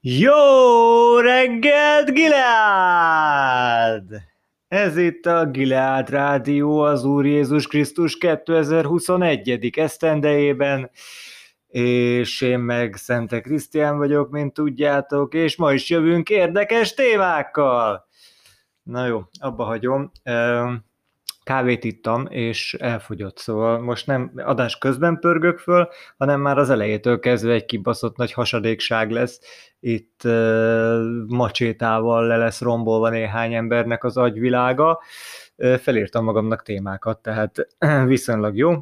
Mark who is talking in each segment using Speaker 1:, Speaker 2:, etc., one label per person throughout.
Speaker 1: Jó reggelt, Gilead! Ez itt a Gilead Rádió az Úr Jézus Krisztus 2021. esztendejében, és én meg Szente Krisztián vagyok, mint tudjátok, és ma is jövünk érdekes témákkal. Na jó, abba hagyom kávét ittam, és elfogyott, szóval most nem adás közben pörgök föl, hanem már az elejétől kezdve egy kibaszott nagy hasadékság lesz. Itt uh, macsétával le lesz rombolva néhány embernek az agyvilága. Uh, felírtam magamnak témákat, tehát uh, viszonylag jó.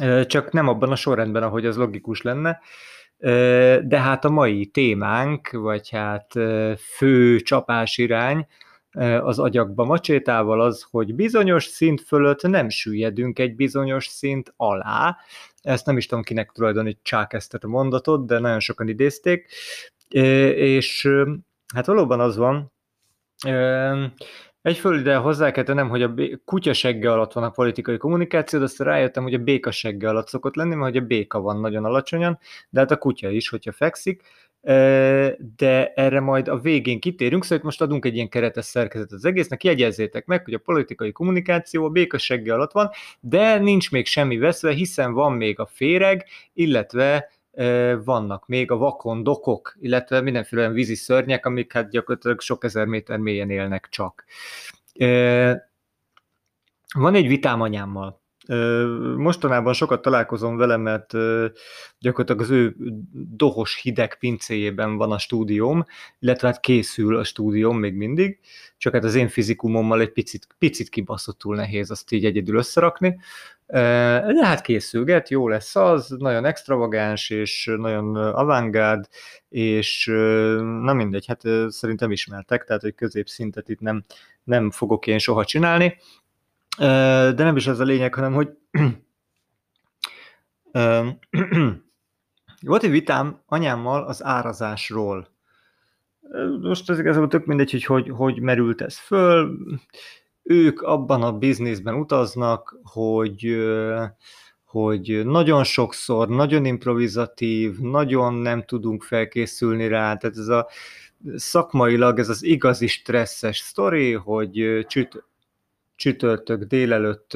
Speaker 1: Uh, csak nem abban a sorrendben, ahogy az logikus lenne. De hát a mai témánk, vagy hát fő csapás irány, az agyakba macsétával az, hogy bizonyos szint fölött nem süllyedünk egy bizonyos szint alá. Ezt nem is tudom, kinek tulajdonítsák ezt a mondatot, de nagyon sokan idézték. És hát valóban az van, egy föl ide hozzá kell tennem, hogy a kutyasegge alatt van a politikai kommunikáció, de aztán rájöttem, hogy a békasegge alatt szokott lenni, mert hogy a béka van nagyon alacsonyan, de hát a kutya is, hogyha fekszik, de erre majd a végén kitérünk, szóval most adunk egy ilyen keretes szerkezet az egésznek, jegyezzétek meg, hogy a politikai kommunikáció a békasegge alatt van, de nincs még semmi veszve, hiszen van még a féreg, illetve vannak még a vakon dokok, illetve mindenféle olyan vízi szörnyek, amik hát gyakorlatilag sok ezer méter mélyen élnek csak. Van egy vitám anyámmal, Mostanában sokat találkozom vele, mert gyakorlatilag az ő dohos hideg pincéjében van a stúdióm, illetve hát készül a stúdióm még mindig, csak hát az én fizikumommal egy picit, picit kibaszottul nehéz azt így egyedül összerakni, de hát készülget, jó lesz az, nagyon extravagáns és nagyon avantgárd, és na mindegy, hát szerintem ismertek, tehát hogy középszintet itt nem, nem fogok én soha csinálni, de nem is ez a lényeg, hanem hogy volt egy vitám anyámmal az árazásról. Most ez igazából tök mindegy, hogy, hogy hogy merült ez föl. Ők abban a bizniszben utaznak, hogy hogy nagyon sokszor, nagyon improvizatív, nagyon nem tudunk felkészülni rá, tehát ez a szakmailag ez az igazi stresszes sztori, hogy csüt, csütörtök délelőtt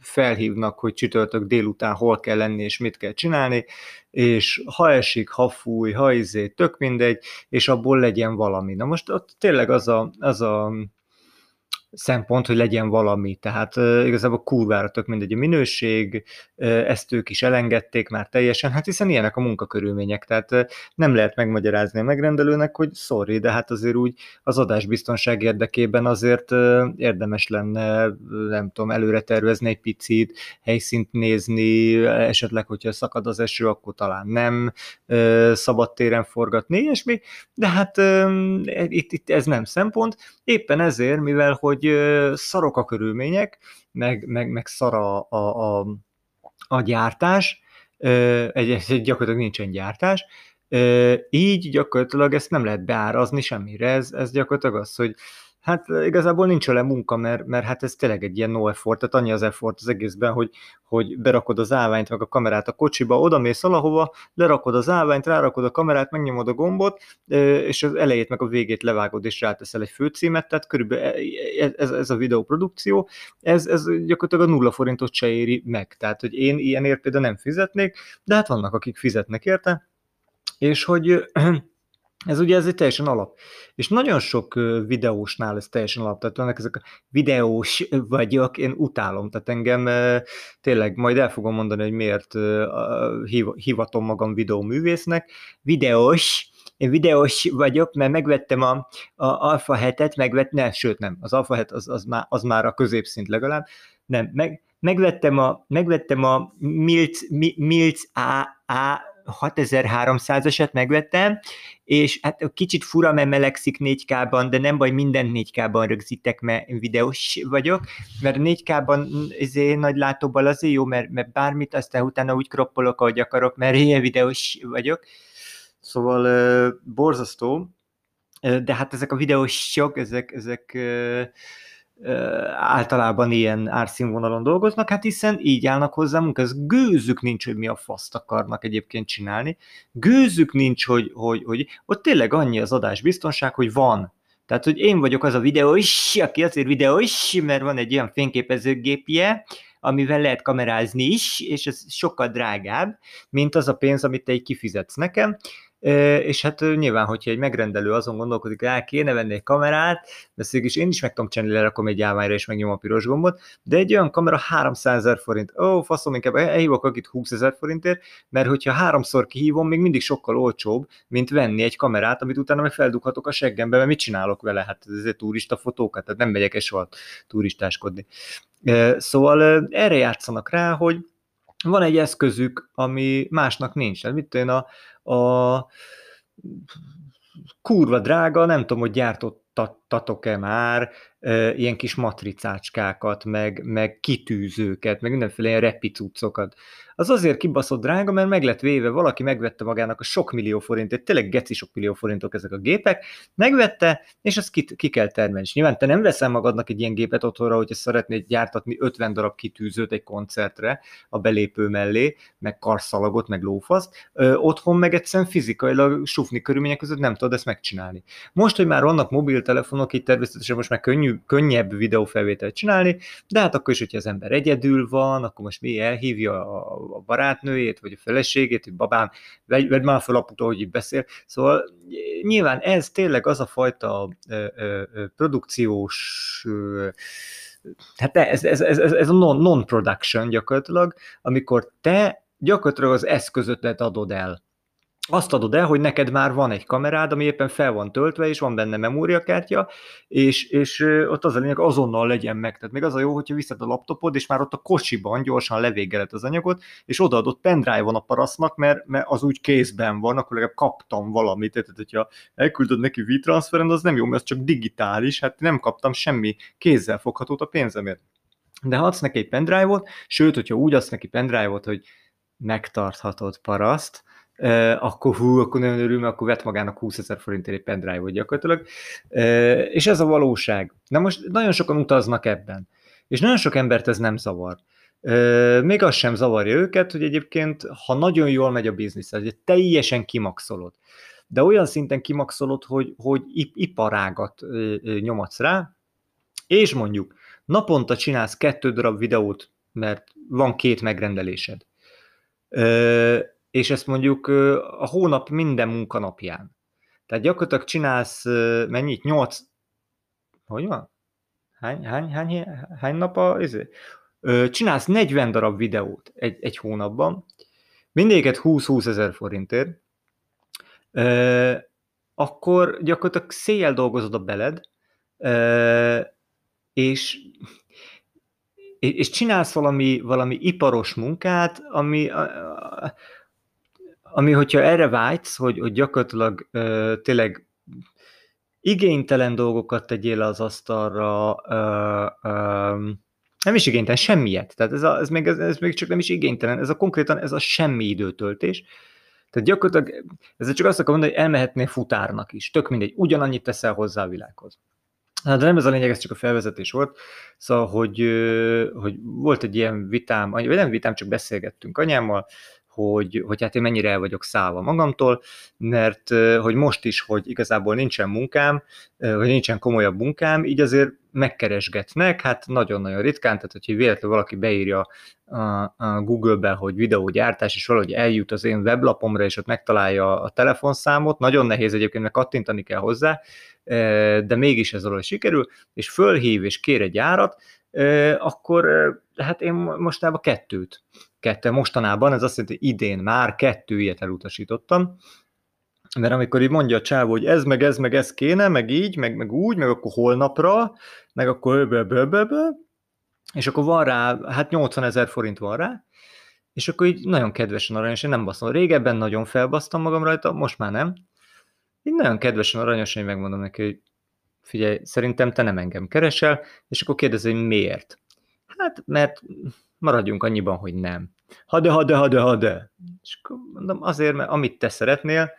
Speaker 1: felhívnak, hogy csütörtök délután hol kell lenni és mit kell csinálni, és ha esik, ha fúj, ha izé, tök mindegy, és abból legyen valami. Na most ott tényleg az a, az a szempont, hogy legyen valami. Tehát uh, igazából kurvára tök mindegy a minőség, uh, ezt ők is elengedték már teljesen, hát hiszen ilyenek a munkakörülmények, tehát uh, nem lehet megmagyarázni a megrendelőnek, hogy sorry, de hát azért úgy az adásbiztonság érdekében azért uh, érdemes lenne, nem tudom, előre tervezni egy picit, helyszínt nézni, esetleg, hogyha szakad az eső, akkor talán nem uh, szabad téren forgatni, ilyesmi, de hát uh, itt, itt ez nem szempont, éppen ezért, mivel hogy szarok a körülmények, meg, meg, meg szar a, a, a, a gyártás, egy, egy, gyakorlatilag nincsen gyártás, így gyakorlatilag ezt nem lehet beárazni semmire, ez, ez gyakorlatilag az, hogy Hát igazából nincs vele munka, mert, mert hát ez tényleg egy ilyen no effort, tehát annyi az effort az egészben, hogy, hogy berakod az állványt, meg a kamerát a kocsiba, oda mész valahova, lerakod az állványt, rárakod a kamerát, megnyomod a gombot, és az elejét meg a végét levágod, és ráteszel egy főcímet, tehát körülbelül e, e, ez, ez a videóprodukció, ez, ez gyakorlatilag a nulla forintot se éri meg, tehát hogy én ilyenért például nem fizetnék, de hát vannak, akik fizetnek érte, és hogy ez ugye ez egy teljesen alap. És nagyon sok videósnál ez teljesen alap. Tehát vannak ezek a videós vagyok, én utálom. Tehát engem tényleg majd el fogom mondani, hogy miért hivatom magam videóművésznek. Videós, én videós vagyok, mert megvettem a, a Alpha 7-et, megvettem, sőt nem, az Alpha 7 az, az, már, az már a középszint legalább, nem, meg, megvettem a, megvettem a Milc, Milc A, A 6300-eset megvettem, és hát kicsit fura, mert melegszik 4K-ban, de nem baj, minden 4K-ban rögzítek, mert videós vagyok, mert 4K-ban ezért nagy látóban azért jó, mert, mert bármit aztán utána úgy kroppolok, ahogy akarok, mert ilyen videós vagyok. Szóval uh, borzasztó, de hát ezek a videósok, ezek, ezek általában ilyen árszínvonalon dolgoznak, hát hiszen így állnak hozzá ez gőzük nincs, hogy mi a faszt akarnak egyébként csinálni, gőzük nincs, hogy, hogy, hogy ott tényleg annyi az adásbiztonság, hogy van. Tehát, hogy én vagyok az a videó is, aki azért videó is, mert van egy olyan fényképezőgépje, amivel lehet kamerázni is, és ez sokkal drágább, mint az a pénz, amit te így kifizetsz nekem, és hát nyilván, hogyha egy megrendelő azon gondolkodik, hogy kéne venni egy kamerát, de is én is meg tudom csinálni, lerakom egy állványra és megnyom a piros gombot, de egy olyan kamera 300 ezer forint. Ó, faszom, inkább elhívok akit 20 ezer forintért, mert hogyha háromszor kihívom, még mindig sokkal olcsóbb, mint venni egy kamerát, amit utána meg feldughatok a seggembe, mert mit csinálok vele? Hát ez egy turista fotókat, tehát nem megyek soha turistáskodni. Szóval erre játszanak rá, hogy van egy eszközük, ami másnak nincs. Tehát mit tudom, a, a kurva drága, nem tudom, hogy gyártottatok-e már e, ilyen kis matricácskákat, meg, meg kitűzőket, meg mindenféle ilyen repicucokat az azért kibaszott drága, mert meg lett véve, valaki megvette magának a sok millió forintért, tényleg geci sok millió forintok ezek a gépek, megvette, és ezt ki, ki kell termelni. Nyilván te nem veszel magadnak egy ilyen gépet otthonra, hogyha szeretnéd gyártatni 50 darab kitűzőt egy koncertre a belépő mellé, meg karszalagot, meg lófaszt, ö, otthon meg egyszerűen fizikailag sufni körülmények között nem tudod ezt megcsinálni. Most, hogy már vannak mobiltelefonok, itt természetesen most már könnyű, könnyebb videófelvételt csinálni, de hát akkor is, hogyha az ember egyedül van, akkor most mi elhívja a a barátnőjét, vagy a feleségét, hogy babám, vedd már fel aput, ahogy itt beszél. Szóval nyilván ez tényleg az a fajta ö, ö, produkciós ö, hát ez, ez, ez, ez a non-production gyakorlatilag, amikor te gyakorlatilag az eszközötet adod el azt adod el, hogy neked már van egy kamerád, ami éppen fel van töltve, és van benne memóriakártya, és, és ott az a lényeg, azonnal legyen meg. Tehát még az a jó, hogyha viszed a laptopod, és már ott a kocsiban gyorsan levégeled az anyagot, és odaadott pendrive-on a parasznak, mert, mert az úgy kézben van, akkor legalább kaptam valamit. Tehát, hogyha elküldöd neki V-transferen, az nem jó, mert az csak digitális, hát nem kaptam semmi kézzel foghatót a pénzemért. De ha adsz neki egy pendrive-ot, sőt, hogyha úgy adsz neki pendrive-ot, hogy megtarthatod paraszt, akkor hú, akkor nagyon örül, mert akkor vett magának 20 ezer forintért egy pendrive-ot gyakorlatilag. És ez a valóság. Na most nagyon sokan utaznak ebben. És nagyon sok embert ez nem zavar. Még az sem zavarja őket, hogy egyébként, ha nagyon jól megy a biznisz, hogy teljesen kimaxolod, de olyan szinten kimaxolod, hogy, hogy iparágat nyomatsz rá, és mondjuk naponta csinálsz kettő darab videót, mert van két megrendelésed és ezt mondjuk a hónap minden munkanapján. Tehát gyakorlatilag csinálsz mennyit? 8, hogy van? Hány, hány, hány, hány nap a, izé? Csinálsz 40 darab videót egy, egy hónapban, mindéket 20-20 ezer forintért, akkor gyakorlatilag széjjel dolgozod a beled, és és csinálsz valami, valami iparos munkát, ami, ami, hogyha erre vágysz, hogy, hogy gyakorlatilag ö, tényleg igénytelen dolgokat tegyél az asztalra, ö, ö, nem is igénytelen, semmiet. Tehát ez, a, ez, még, ez, ez még csak nem is igénytelen, ez a konkrétan ez a semmi időtöltés. Tehát gyakorlatilag ez csak azt akarom mondani, hogy elmehetnél futárnak is. Tök mindegy, ugyanannyit teszel hozzá a világhoz. Hát de nem ez a lényeg, ez csak a felvezetés volt. Szóval, hogy, hogy volt egy ilyen vitám, vagy nem vitám, csak beszélgettünk anyámmal, hogy, hogy hát én mennyire el vagyok szállva magamtól, mert hogy most is, hogy igazából nincsen munkám, vagy nincsen komolyabb munkám, így azért megkeresgetnek, hát nagyon-nagyon ritkán, tehát hogyha véletlenül valaki beírja a, a Google-be, hogy videógyártás, és valahogy eljut az én weblapomra, és ott megtalálja a telefonszámot, nagyon nehéz egyébként, mert kattintani kell hozzá, de mégis ez valahogy sikerül, és fölhív és kér egy árat, akkor hát én mostában kettőt kettő, mostanában, ez azt jelenti, hogy idén már kettő ilyet elutasítottam, mert amikor így mondja a csávó, hogy ez meg ez meg ez kéne, meg így, meg, meg úgy, meg akkor holnapra, meg akkor bö, bö, bö, bö, és akkor van rá, hát 80 ezer forint van rá, és akkor így nagyon kedvesen aranyos, én nem baszom. Régebben nagyon felbasztam magam rajta, most már nem. Így nagyon kedvesen aranyosan, megmondom neki, hogy figyelj, szerintem te nem engem keresel, és akkor kérdezi, hogy miért. Hát, mert maradjunk annyiban, hogy nem. Ha de, ha de, ha de, ha de. És mondom, azért, mert amit te szeretnél,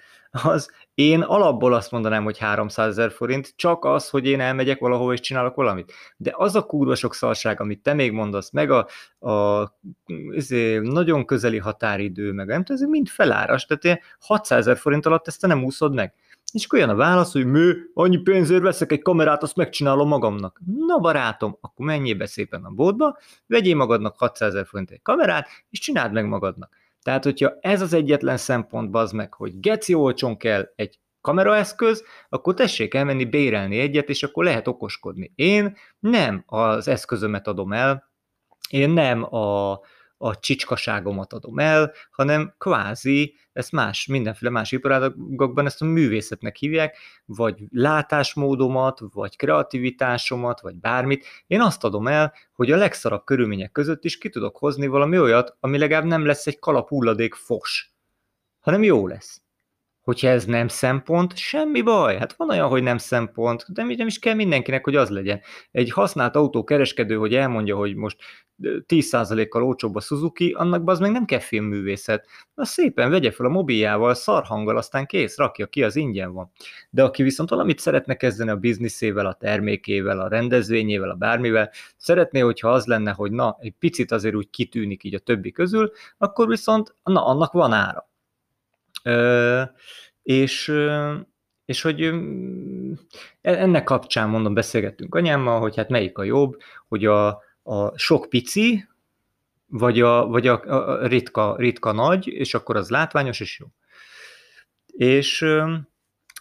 Speaker 1: az én alapból azt mondanám, hogy 300 ezer forint, csak az, hogy én elmegyek valahova és csinálok valamit. De az a kurva sok szarság, amit te még mondasz, meg a, a ezért nagyon közeli határidő, meg nem ez mind feláras, tehát ilyen 600 ezer forint alatt ezt te nem úszod meg. És akkor jön a válasz, hogy mű, annyi pénzért veszek egy kamerát, azt megcsinálom magamnak. Na barátom, akkor menjél be szépen a boltba, vegyél magadnak 600 ezer forint egy kamerát, és csináld meg magadnak. Tehát, hogyha ez az egyetlen szempont az meg, hogy geci olcsón kell egy kameraeszköz, akkor tessék elmenni bérelni egyet, és akkor lehet okoskodni. Én nem az eszközömet adom el, én nem a, a csicskaságomat adom el, hanem kvázi ezt más, mindenféle más iparágokban ezt a művészetnek hívják, vagy látásmódomat, vagy kreativitásomat, vagy bármit. Én azt adom el, hogy a legszarabb körülmények között is ki tudok hozni valami olyat, ami legalább nem lesz egy kalap hulladék fos, hanem jó lesz. Hogyha ez nem szempont, semmi baj. Hát van olyan, hogy nem szempont, de nem is kell mindenkinek, hogy az legyen. Egy használt autó kereskedő, hogy elmondja, hogy most 10%-kal olcsóbb a Suzuki, annak az meg nem kell filmművészet. Na szépen vegye fel a mobiljával, szarhanggal, aztán kész, rakja ki, az ingyen van. De aki viszont valamit szeretne kezdeni a bizniszével, a termékével, a rendezvényével, a bármivel, szeretné, hogyha az lenne, hogy na, egy picit azért úgy kitűnik így a többi közül, akkor viszont, na, annak van ára. Ö, és, és hogy e, ennek kapcsán mondom, beszélgettünk anyámmal, hogy hát melyik a jobb, hogy a, a sok pici, vagy a, vagy a, a ritka, ritka nagy, és akkor az látványos és jó. És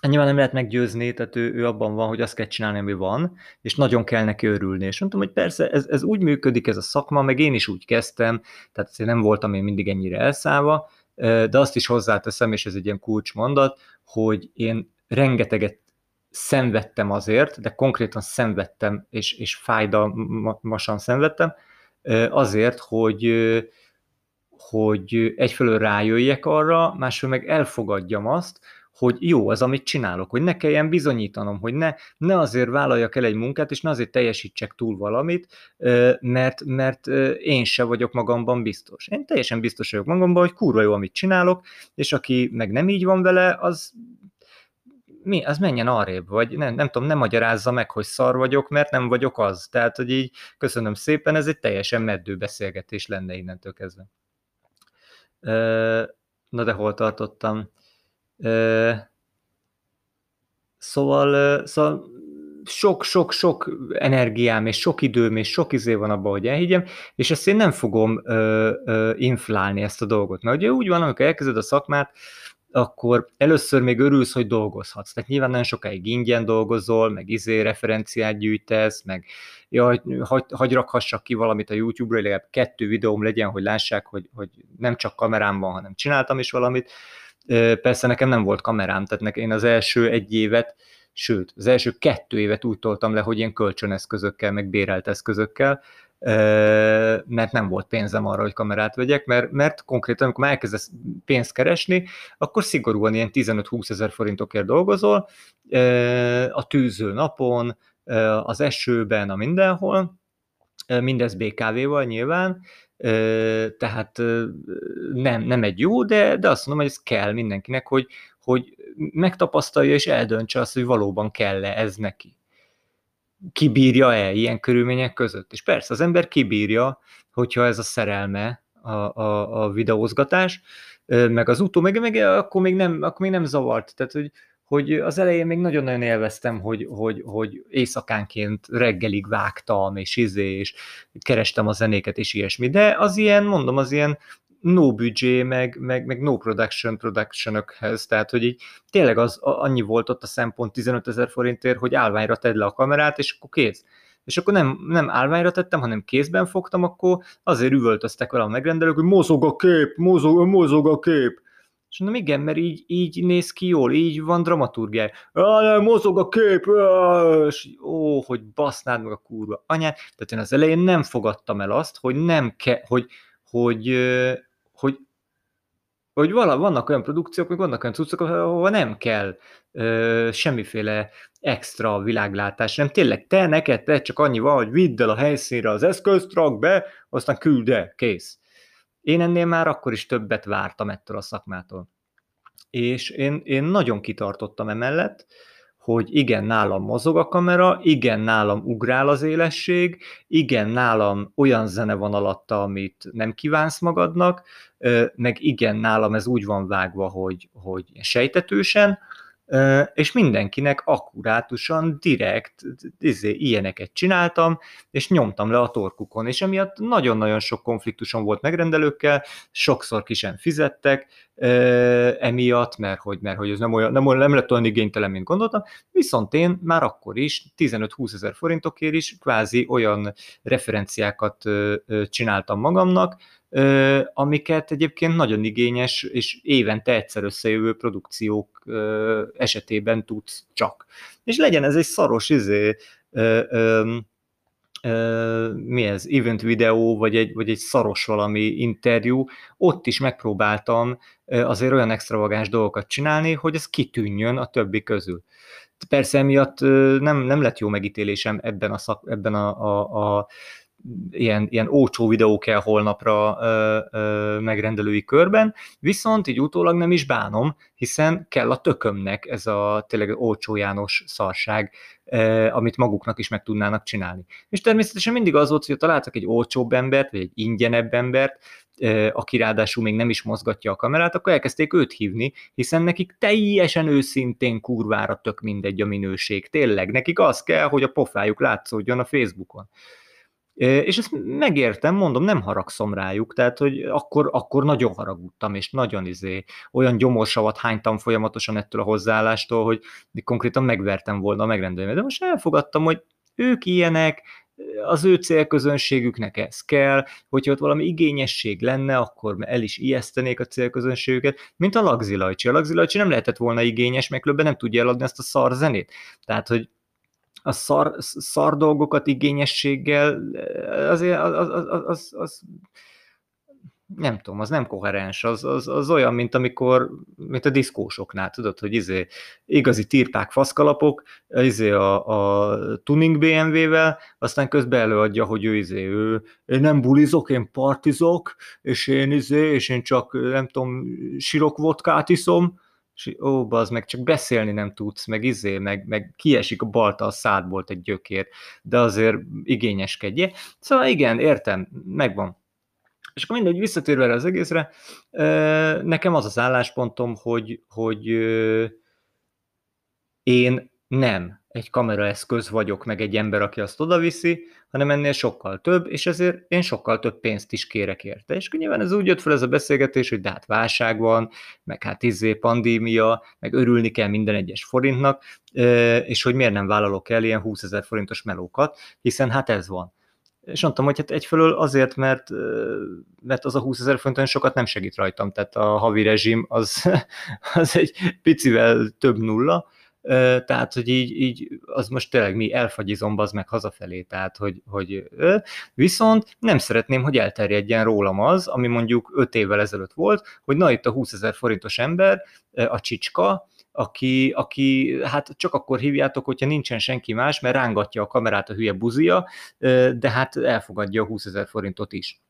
Speaker 1: nyilván nem lehet meggyőzni, tehát ő, ő abban van, hogy azt kell csinálni, ami van, és nagyon kell neki örülni. És mondtam, hogy persze, ez, ez úgy működik ez a szakma, meg én is úgy kezdtem, tehát azért nem voltam én mindig ennyire elszállva, de azt is hozzáteszem, és ez egy ilyen kulcsmondat, hogy én rengeteget szenvedtem azért, de konkrétan szenvedtem, és, és fájdalmasan szenvedtem, azért, hogy, hogy egyfelől rájöjjek arra, másfelől meg elfogadjam azt, hogy jó az, amit csinálok, hogy ne kelljen bizonyítanom, hogy ne, ne azért vállaljak el egy munkát, és ne azért teljesítsek túl valamit, mert, mert én se vagyok magamban biztos. Én teljesen biztos vagyok magamban, hogy kurva jó, amit csinálok, és aki meg nem így van vele, az mi, az menjen arrébb, vagy nem, nem tudom, nem magyarázza meg, hogy szar vagyok, mert nem vagyok az. Tehát, hogy így köszönöm szépen, ez egy teljesen meddő beszélgetés lenne innentől kezdve. Na de hol tartottam? Szóval, szóval sok-sok-sok energiám, és sok időm, és sok izé van abban, hogy elhiggyem, és ezt én nem fogom ö, ö, inflálni ezt a dolgot. Mert ugye úgy van, amikor elkezded a szakmát, akkor először még örülsz, hogy dolgozhatsz. Tehát nyilván nagyon sokáig ingyen dolgozol, meg izé referenciát gyűjtesz, meg jaj, hagy, hagy rakhassak ki valamit a YouTube-ra, legalább kettő videóm legyen, hogy lássák, hogy, hogy nem csak kamerám van, hanem csináltam is valamit. Persze nekem nem volt kamerám, tehát nekem én az első egy évet, sőt, az első kettő évet úgy toltam le, hogy ilyen kölcsöneszközökkel, meg bérelt eszközökkel, mert nem volt pénzem arra, hogy kamerát vegyek, mert, mert konkrétan, amikor már elkezdesz pénzt keresni, akkor szigorúan ilyen 15-20 ezer forintokért dolgozol, a tűző napon, az esőben, a mindenhol, mindez BKV-val nyilván, tehát nem, nem egy jó, de, de azt mondom, hogy ez kell mindenkinek, hogy, hogy megtapasztalja és eldöntse azt, hogy valóban kell-e ez neki. Kibírja-e ilyen körülmények között? És persze, az ember kibírja, hogyha ez a szerelme, a, a, a videózgatás, meg az utó, meg, meg akkor, még nem, akkor még nem zavart. Tehát, hogy, hogy az elején még nagyon-nagyon élveztem, hogy, hogy, hogy éjszakánként reggelig vágtam, és izé, és kerestem a zenéket, és ilyesmi. De az ilyen, mondom, az ilyen no budget, meg, meg, meg no production productionökhez, tehát hogy így tényleg az annyi volt ott a szempont 15 ezer forintért, hogy állványra tedd le a kamerát, és akkor kész. És akkor nem, nem állványra tettem, hanem kézben fogtam, akkor azért üvöltöztek vele a megrendelők, hogy mozog a kép, mozog, mozog a kép. És mondom, igen, mert így, így néz ki jól, így van dramaturgia. Mozog a kép, és ó, hogy basznád meg a kurva anyát. Tehát én az elején nem fogadtam el azt, hogy nem kell, hogy, hogy, hogy, hogy vala, vannak olyan produkciók, meg vannak olyan cuccok, ahol nem kell ö, semmiféle extra világlátás, nem tényleg te, neked, te csak annyi van, hogy vidd el a helyszínre az eszközt, rak be, aztán küld el, kész. Én ennél már akkor is többet vártam ettől a szakmától. és én, én nagyon kitartottam emellett, hogy igen, nálam mozog a kamera, igen, nálam ugrál az élesség, igen, nálam olyan zene van alatta, amit nem kívánsz magadnak, meg igen, nálam ez úgy van vágva, hogy, hogy sejtetősen, és mindenkinek akkurátusan, direkt izé, ilyeneket csináltam, és nyomtam le a torkukon, és emiatt nagyon-nagyon sok konfliktusom volt megrendelőkkel, sokszor ki sem fizettek, emiatt, mert hogy, mert hogy ez nem, olyan, nem, nem lett olyan igénytelen, mint gondoltam, viszont én már akkor is 15-20 ezer forintokért is kvázi olyan referenciákat csináltam magamnak, amiket egyébként nagyon igényes és évente egyszer összejövő produkciók esetében tudsz csak. És legyen ez egy szaros izé, mi ez, event videó, vagy egy, vagy egy szaros valami interjú, ott is megpróbáltam azért olyan extravagáns dolgokat csinálni, hogy ez kitűnjön a többi közül. Persze emiatt nem, nem lett jó megítélésem ebben a, szak, ebben a, a, a ilyen, ilyen ócsó videó kell holnapra ö, ö, megrendelői körben, viszont így utólag nem is bánom, hiszen kell a tökömnek ez a tényleg ócsó János szarság, ö, amit maguknak is meg tudnának csinálni. És természetesen mindig az volt, hogy találtak egy olcsóbb embert, vagy egy ingyenebb embert, aki ráadásul még nem is mozgatja a kamerát, akkor elkezdték őt hívni, hiszen nekik teljesen őszintén kurvára tök mindegy a minőség. Tényleg, nekik az kell, hogy a pofájuk látszódjon a Facebookon. És ezt megértem, mondom, nem haragszom rájuk, tehát, hogy akkor, akkor nagyon haragudtam, és nagyon izé, olyan gyomorsavat hánytam folyamatosan ettől a hozzáállástól, hogy konkrétan megvertem volna a megrendelőmet. De most elfogadtam, hogy ők ilyenek, az ő célközönségüknek ez kell, hogyha ott valami igényesség lenne, akkor el is ijesztenék a célközönségüket, mint a lagzilajcsi. A lagzilajcsi nem lehetett volna igényes, mert nem tudja eladni ezt a szar zenét. Tehát, hogy a szar, szar dolgokat igényességgel, azért az, az, az, az, az nem tudom, az nem koherens, az, az, az olyan, mint amikor, mint a diszkósoknál, tudod, hogy izé, igazi tirpák, faszkalapok, izé a, a tuning BMW-vel, aztán közben előadja, hogy ő izé, ő, én nem bulizok, én partizok, és én izé, és én csak, nem tudom, sirok vodkát iszom, és ó, az meg csak beszélni nem tudsz, meg izé, meg, meg kiesik a balta a szádból egy gyökér, de azért igényeskedje. Szóval igen, értem, megvan. És akkor mindegy, visszatérve erre az egészre, nekem az az álláspontom, hogy, hogy én nem egy kameraeszköz vagyok, meg egy ember, aki azt odaviszi, hanem ennél sokkal több, és ezért én sokkal több pénzt is kérek érte. És nyilván ez úgy jött fel ez a beszélgetés, hogy de hát válság van, meg hát izé pandémia, meg örülni kell minden egyes forintnak, és hogy miért nem vállalok el ilyen 20 ezer forintos melókat, hiszen hát ez van. És mondtam, hogy hát egyfelől azért, mert, mert az a 20 ezer forinton sokat nem segít rajtam, tehát a havi rezsim az, az egy picivel több nulla, tehát, hogy így, így az most tényleg mi elfagyizom az meg hazafelé, tehát, hogy, hogy viszont nem szeretném, hogy elterjedjen rólam az, ami mondjuk 5 évvel ezelőtt volt, hogy na itt a 20 ezer forintos ember, a csicska, aki, aki hát csak akkor hívjátok, hogyha nincsen senki más, mert rángatja a kamerát a hülye buzia, de hát elfogadja a 20 ezer forintot is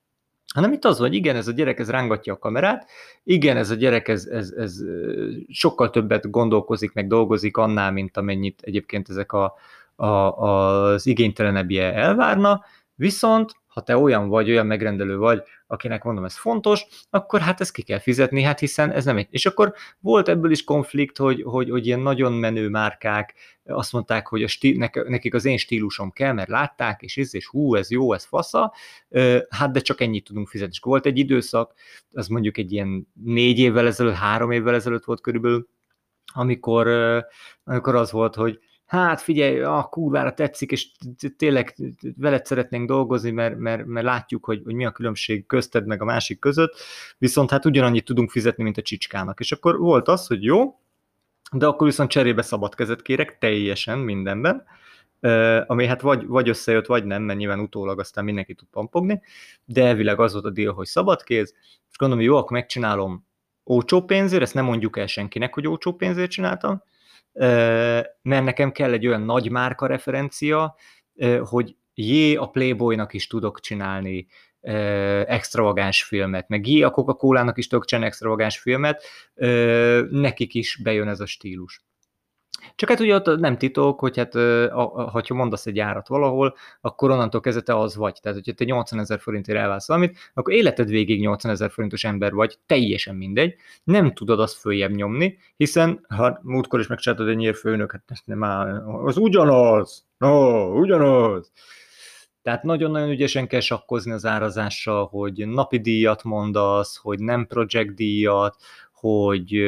Speaker 1: hanem itt az, hogy igen, ez a gyerek ez rángatja a kamerát, igen, ez a gyerek ez, ez, ez sokkal többet gondolkozik, meg dolgozik annál, mint amennyit egyébként ezek a, a, az igénytelenebbje elvárna, viszont ha te olyan vagy, olyan megrendelő vagy, akinek mondom, ez fontos, akkor hát ezt ki kell fizetni, hát hiszen ez nem egy. És akkor volt ebből is konflikt, hogy, hogy, hogy ilyen nagyon menő márkák azt mondták, hogy a stíl, nekik az én stílusom kell, mert látták, és ez, és hú, ez jó, ez fasza, hát de csak ennyit tudunk fizetni. És volt egy időszak, az mondjuk egy ilyen négy évvel ezelőtt, három évvel ezelőtt volt körülbelül, amikor, amikor az volt, hogy hát figyelj, a kurvára tetszik, és tényleg veled szeretnénk dolgozni, mert, mert, mert látjuk, hogy, hogy mi a különbség közted meg a másik között, viszont hát ugyanannyit tudunk fizetni, mint a csicskának. És akkor volt az, hogy jó, de akkor viszont cserébe szabad kezet kérek teljesen mindenben, ami hát vagy, vagy összejött, vagy nem, mert nyilván utólag aztán mindenki tud pampogni, de elvileg az volt a deal, hogy szabad kéz, és gondolom, jó, akkor megcsinálom ócsó pénzért, ezt nem mondjuk el senkinek, hogy ócsó pénzért csináltam, mert nekem kell egy olyan nagy márka referencia, hogy jé, a Playboynak is tudok csinálni extravagáns filmet, meg a Coca-Cola-nak is tudok csinálni extravagáns filmet, nekik is bejön ez a stílus. Csak hát ugye ott nem titok, hogy hát ha mondasz egy árat valahol, akkor onnantól kezdve az vagy. Tehát, hogyha te 80 ezer forintért elválsz valamit, akkor életed végig 80 ezer forintos ember vagy, teljesen mindegy, nem tudod azt följebb nyomni, hiszen ha múltkor is megcsináltad egy nyírfőnök, hát nem áll, az ugyanaz, no, ugyanaz. Tehát nagyon-nagyon ügyesen kell sakkozni az árazással, hogy napi díjat mondasz, hogy nem project díjat, hogy,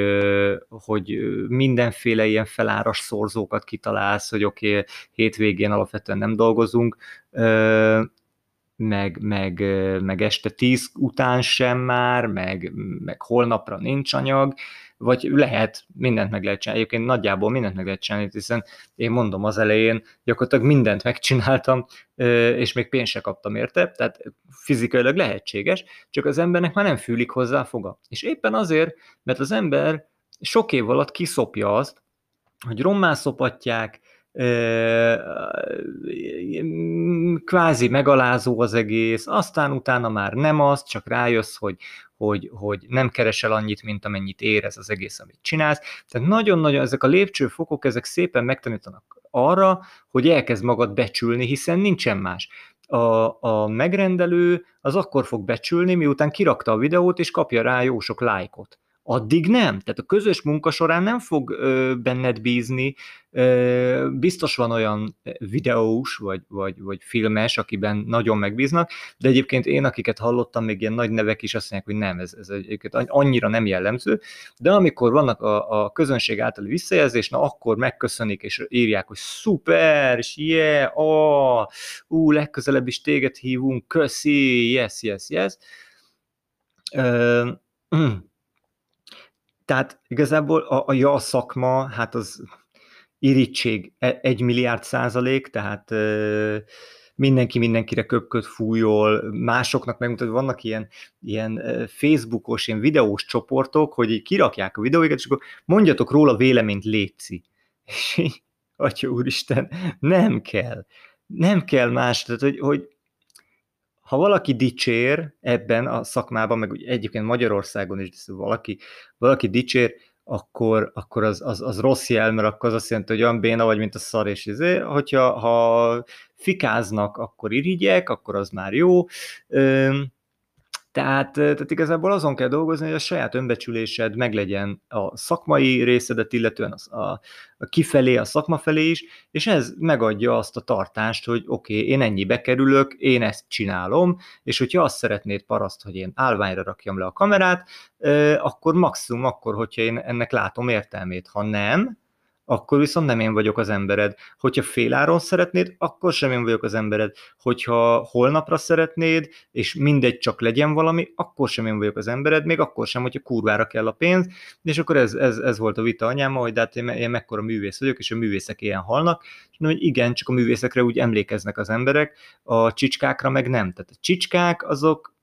Speaker 1: hogy mindenféle ilyen feláras szorzókat kitalálsz, hogy oké, okay, hétvégén alapvetően nem dolgozunk, meg, meg, meg este tíz után sem már, meg, meg holnapra nincs anyag, vagy lehet, mindent meg lehet csinálni. Egyébként nagyjából mindent meg lehet csinálni, hiszen én mondom az elején, gyakorlatilag mindent megcsináltam, és még pénzt se kaptam érte, tehát fizikailag lehetséges, csak az embernek már nem fűlik hozzá foga. És éppen azért, mert az ember sok év alatt kiszopja azt, hogy rommá szopatják, kvázi megalázó az egész, aztán utána már nem az, csak rájössz, hogy, hogy, hogy nem keresel annyit, mint amennyit érez az egész, amit csinálsz. Tehát nagyon-nagyon ezek a lépcsőfokok, ezek szépen megtanítanak arra, hogy elkezd magad becsülni, hiszen nincsen más. A, a megrendelő az akkor fog becsülni, miután kirakta a videót, és kapja rá jó sok lájkot addig nem. Tehát a közös munka során nem fog ö, benned bízni. Ö, biztos van olyan videós vagy, vagy, vagy filmes, akiben nagyon megbíznak, de egyébként én, akiket hallottam, még ilyen nagy nevek is azt mondják, hogy nem, ez, ez egyébként annyira nem jellemző, de amikor vannak a, a közönség általi visszajelzés, na akkor megköszönik és írják, hogy szuper, és yeah, oh, ú, legközelebb is téged hívunk, köszi, yes, yes, yes. Ö, Tehát igazából a, a ja szakma, hát az irítség e, egy milliárd százalék, tehát mindenki mindenkire köpköd fújol, másoknak megmutatja, vannak ilyen, ilyen Facebookos, ilyen videós csoportok, hogy így kirakják a videóikat, és akkor mondjatok róla véleményt létszi. És így, atya úristen, nem kell. Nem kell más, tehát hogy, hogy ha valaki dicsér ebben a szakmában, meg egyébként Magyarországon is, de valaki, valaki dicsér, akkor, akkor az, az, az rossz jel, mert akkor az azt jelenti, hogy olyan béna vagy, mint a szar, és izé, hogyha ha fikáznak, akkor irigyek, akkor az már jó. Üm, tehát, tehát igazából azon kell dolgozni, hogy a saját önbecsülésed meglegyen a szakmai részedet, illetően a, a, a kifelé, a szakma felé is, és ez megadja azt a tartást, hogy oké, okay, én ennyibe kerülök, én ezt csinálom, és hogyha azt szeretnéd paraszt, hogy én állványra rakjam le a kamerát, akkor maximum akkor, hogyha én ennek látom értelmét. Ha nem, akkor viszont nem én vagyok az embered. Hogyha féláron szeretnéd, akkor sem én vagyok az embered. Hogyha holnapra szeretnéd, és mindegy, csak legyen valami, akkor sem én vagyok az embered, még akkor sem, hogyha kurvára kell a pénz, és akkor ez, ez, ez volt a vita anyám, hogy de hát én, én mekkora művész vagyok, és a művészek ilyen halnak, és mondom, hogy igen, csak a művészekre úgy emlékeznek az emberek, a csicskákra meg nem. Tehát a csicskák azok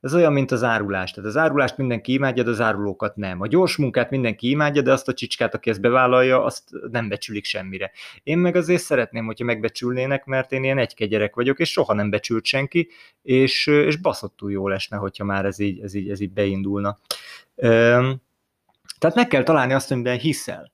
Speaker 1: ez olyan, mint az árulás. Tehát az árulást mindenki imádja, de az árulókat nem. A gyors munkát mindenki imádja, de azt a csicskát, aki ezt bevállalja, azt nem becsülik semmire. Én meg azért szeretném, hogyha megbecsülnének, mert én ilyen egy gyerek vagyok, és soha nem becsült senki, és, és baszottul jó lesne, hogyha már ez így, ez így, ez így beindulna. Tehát meg kell találni azt, amiben hiszel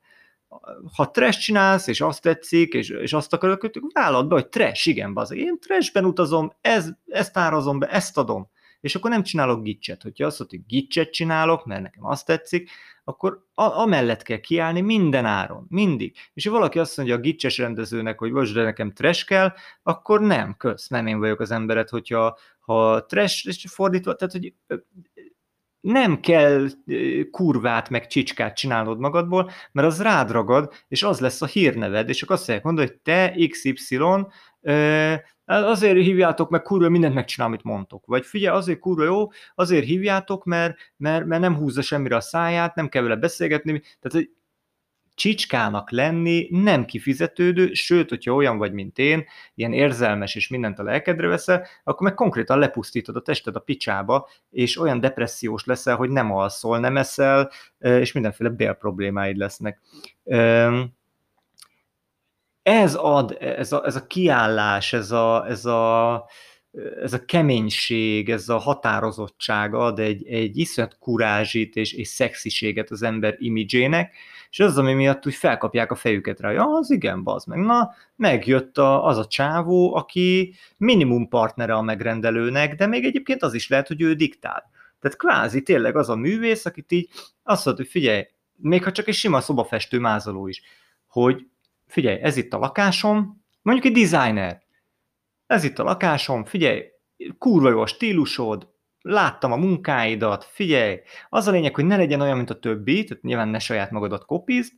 Speaker 1: ha trash csinálsz, és azt tetszik, és, és azt akarok, hogy vállalt be, hogy trash, igen, baz, én trashben utazom, ez, ezt árazom be, ezt adom és akkor nem csinálok gicset. Hogyha azt mondod, hogy gicset csinálok, mert nekem azt tetszik, akkor a- amellett kell kiállni minden áron, mindig. És ha valaki azt mondja a gicses rendezőnek, hogy most de nekem trash kell, akkor nem, kösz, nem én vagyok az emberet, hogyha ha trash, és fordítva, tehát hogy nem kell kurvát meg csicskát csinálnod magadból, mert az rád ragad, és az lesz a hírneved, és akkor azt mondják mondani, hogy te XY azért hívjátok meg, kurva, mindent megcsinál, amit mondtok. Vagy figyelj, azért kurva jó, azért hívjátok, mert, mert, mert nem húzza semmire a száját, nem kell vele beszélgetni. Tehát csicskának lenni nem kifizetődő, sőt, hogyha olyan vagy, mint én, ilyen érzelmes és mindent a lelkedre veszel, akkor meg konkrétan lepusztítod a tested a picsába, és olyan depressziós leszel, hogy nem alszol, nem eszel, és mindenféle bélproblémáid lesznek ez ad, ez a, ez a kiállás, ez a, ez a ez a keménység, ez a határozottság ad egy, egy iszonyat kurázsit és, és szexiséget az ember imidzsének, és az, ami miatt úgy felkapják a fejüket rá, ja, az igen, bazd meg, na, megjött a, az a csávó, aki minimum partnere a megrendelőnek, de még egyébként az is lehet, hogy ő diktál. Tehát kvázi tényleg az a művész, akit így azt mondja, hogy figyelj, még ha csak egy sima szobafestő mázoló is, hogy figyelj, ez itt a lakásom, mondjuk egy designer, ez itt a lakásom, figyelj, kurva jó a stílusod, láttam a munkáidat, figyelj, az a lényeg, hogy ne legyen olyan, mint a többi, tehát nyilván ne saját magadat kopizd,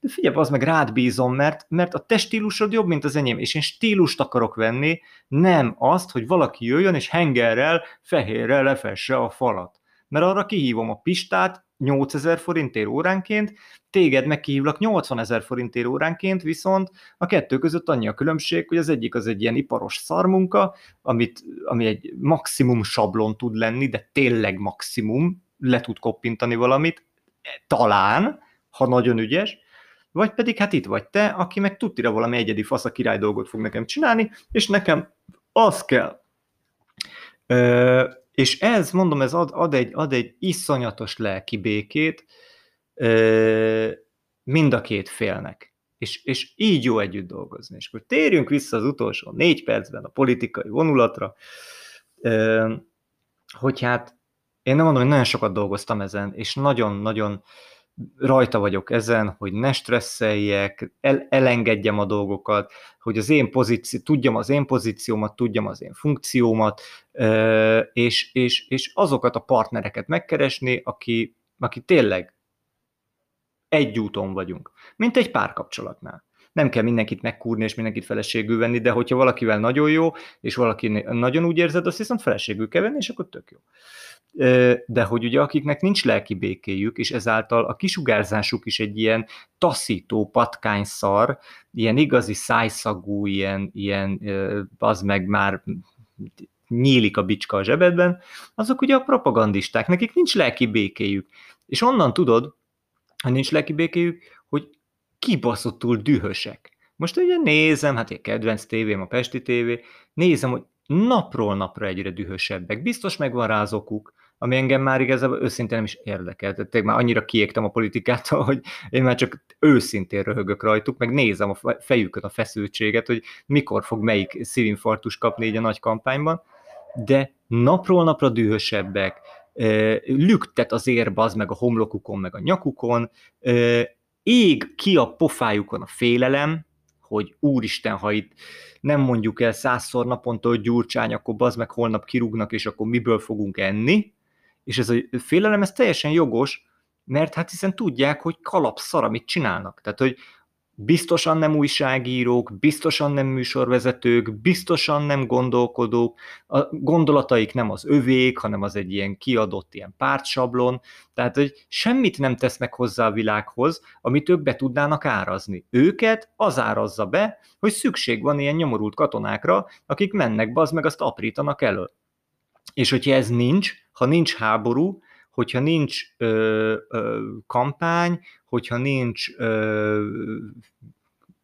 Speaker 1: de figyelj, az meg rád bízom, mert, mert a te stílusod jobb, mint az enyém, és én stílust akarok venni, nem azt, hogy valaki jöjjön és hengerrel, fehérrel lefesse a falat. Mert arra kihívom a Pistát, 8000 forintért óránként, téged megkihívlak 80 ezer forintért óránként, viszont a kettő között annyi a különbség, hogy az egyik az egy ilyen iparos szarmunka, amit, ami egy maximum sablon tud lenni, de tényleg maximum, le tud koppintani valamit, talán, ha nagyon ügyes, vagy pedig hát itt vagy te, aki meg tudtira valami egyedi fasz a király dolgot fog nekem csinálni, és nekem az kell. Ö, és ez, mondom, ez ad, ad, egy, ad egy iszonyatos lelki békét ö, mind a két félnek. És, és így jó együtt dolgozni. És akkor térjünk vissza az utolsó négy percben a politikai vonulatra, ö, hogy hát én nem mondom, hogy nagyon sokat dolgoztam ezen, és nagyon-nagyon rajta vagyok ezen, hogy ne stresszeljek, el, elengedjem a dolgokat, hogy az én pozíció, tudjam az én pozíciómat, tudjam az én funkciómat, és, és, és azokat a partnereket megkeresni, aki, aki tényleg egy úton vagyunk, mint egy párkapcsolatnál. Nem kell mindenkit megkúrni és mindenkit feleségül venni, de hogyha valakivel nagyon jó, és valaki nagyon úgy érzed, azt viszont feleségül kell venni, és akkor tök jó de hogy ugye akiknek nincs lelki békéjük, és ezáltal a kisugárzásuk is egy ilyen taszító patkányszar, ilyen igazi szájszagú, ilyen, ilyen az meg már nyílik a bicska a zsebedben, azok ugye a propagandisták, nekik nincs lelki békéjük. És onnan tudod, ha nincs lelki békéjük, hogy kibaszottul dühösek. Most ugye nézem, hát egy kedvenc tévém, a Pesti tévé, nézem, hogy napról napra egyre dühösebbek. Biztos megvan rá az okuk, ami engem már igazából őszintén nem is érdekel. Tehát már annyira kiégtem a politikától, hogy én már csak őszintén röhögök rajtuk, meg nézem a fejüket, a feszültséget, hogy mikor fog melyik szívinfarktus kapni így a nagy kampányban, de napról napra dühösebbek, lüktet az érbe az meg a homlokukon, meg a nyakukon, ég ki a pofájukon a félelem, hogy úristen, ha itt nem mondjuk el százszor naponta, hogy gyurcsány, akkor az meg holnap kirúgnak, és akkor miből fogunk enni, és ez a félelem, ez teljesen jogos, mert hát hiszen tudják, hogy kalapszar, amit csinálnak. Tehát, hogy biztosan nem újságírók, biztosan nem műsorvezetők, biztosan nem gondolkodók, a gondolataik nem az övék, hanem az egy ilyen kiadott ilyen pártsablon, tehát hogy semmit nem tesznek hozzá a világhoz, amit ők be tudnának árazni. Őket az árazza be, hogy szükség van ilyen nyomorult katonákra, akik mennek, bazd meg azt aprítanak elő. És hogyha ez nincs, ha nincs háború, hogyha nincs ö, ö, kampány, hogyha nincs ö,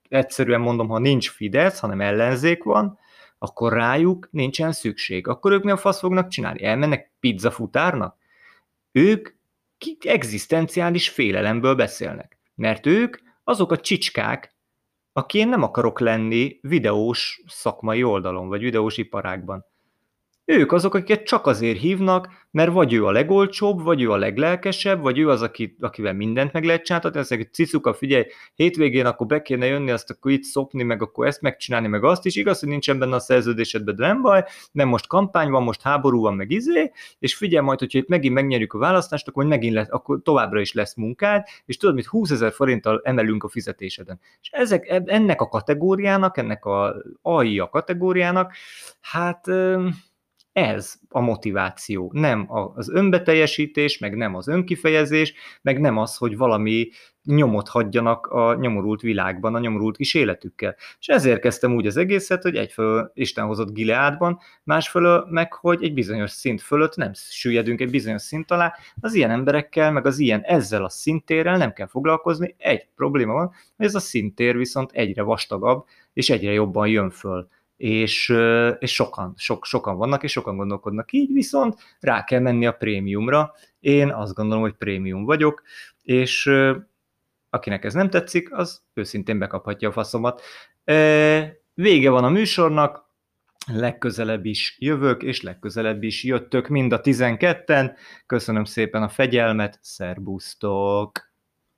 Speaker 1: egyszerűen mondom, ha nincs Fidesz, hanem ellenzék van, akkor rájuk nincsen szükség. Akkor ők mi a fasz fognak csinálni? Elmennek pizzafutárnak? Ők egzisztenciális félelemből beszélnek. Mert ők azok a csicskák, aki én nem akarok lenni videós szakmai oldalon, vagy videós iparágban. Ők azok, akiket csak azért hívnak, mert vagy ő a legolcsóbb, vagy ő a leglelkesebb, vagy ő az, aki, akivel mindent meg lehet csinálni. Azt hogy cicuka, figyelj, hétvégén akkor be kéne jönni, azt akkor itt szopni, meg akkor ezt megcsinálni, meg azt is. Igaz, hogy nincsen benne a szerződésedben, de nem baj, nem most kampány van, most háború van, meg izé, és figyelj majd, hogyha itt megint megnyerjük a választást, akkor megint lesz, akkor továbbra is lesz munkád, és tudod, mit 20 ezer forinttal emelünk a fizetéseden. És ezek, ennek a kategóriának, ennek a AI a kategóriának, hát ez a motiváció, nem az önbeteljesítés, meg nem az önkifejezés, meg nem az, hogy valami nyomot hagyjanak a nyomorult világban, a nyomorult kis életükkel. És ezért kezdtem úgy az egészet, hogy egyfelől Isten hozott Gileádban, másfelől meg, hogy egy bizonyos szint fölött nem süllyedünk egy bizonyos szint alá, az ilyen emberekkel, meg az ilyen ezzel a szintérrel nem kell foglalkozni, egy probléma van, hogy ez a szintér viszont egyre vastagabb, és egyre jobban jön föl és, és sokan, sok, sokan vannak, és sokan gondolkodnak így, viszont rá kell menni a prémiumra. Én azt gondolom, hogy prémium vagyok, és akinek ez nem tetszik, az őszintén bekaphatja a faszomat. Vége van a műsornak, legközelebb is jövök, és legközelebb is jöttök mind a 12-en. Köszönöm szépen a fegyelmet, szerbusztok!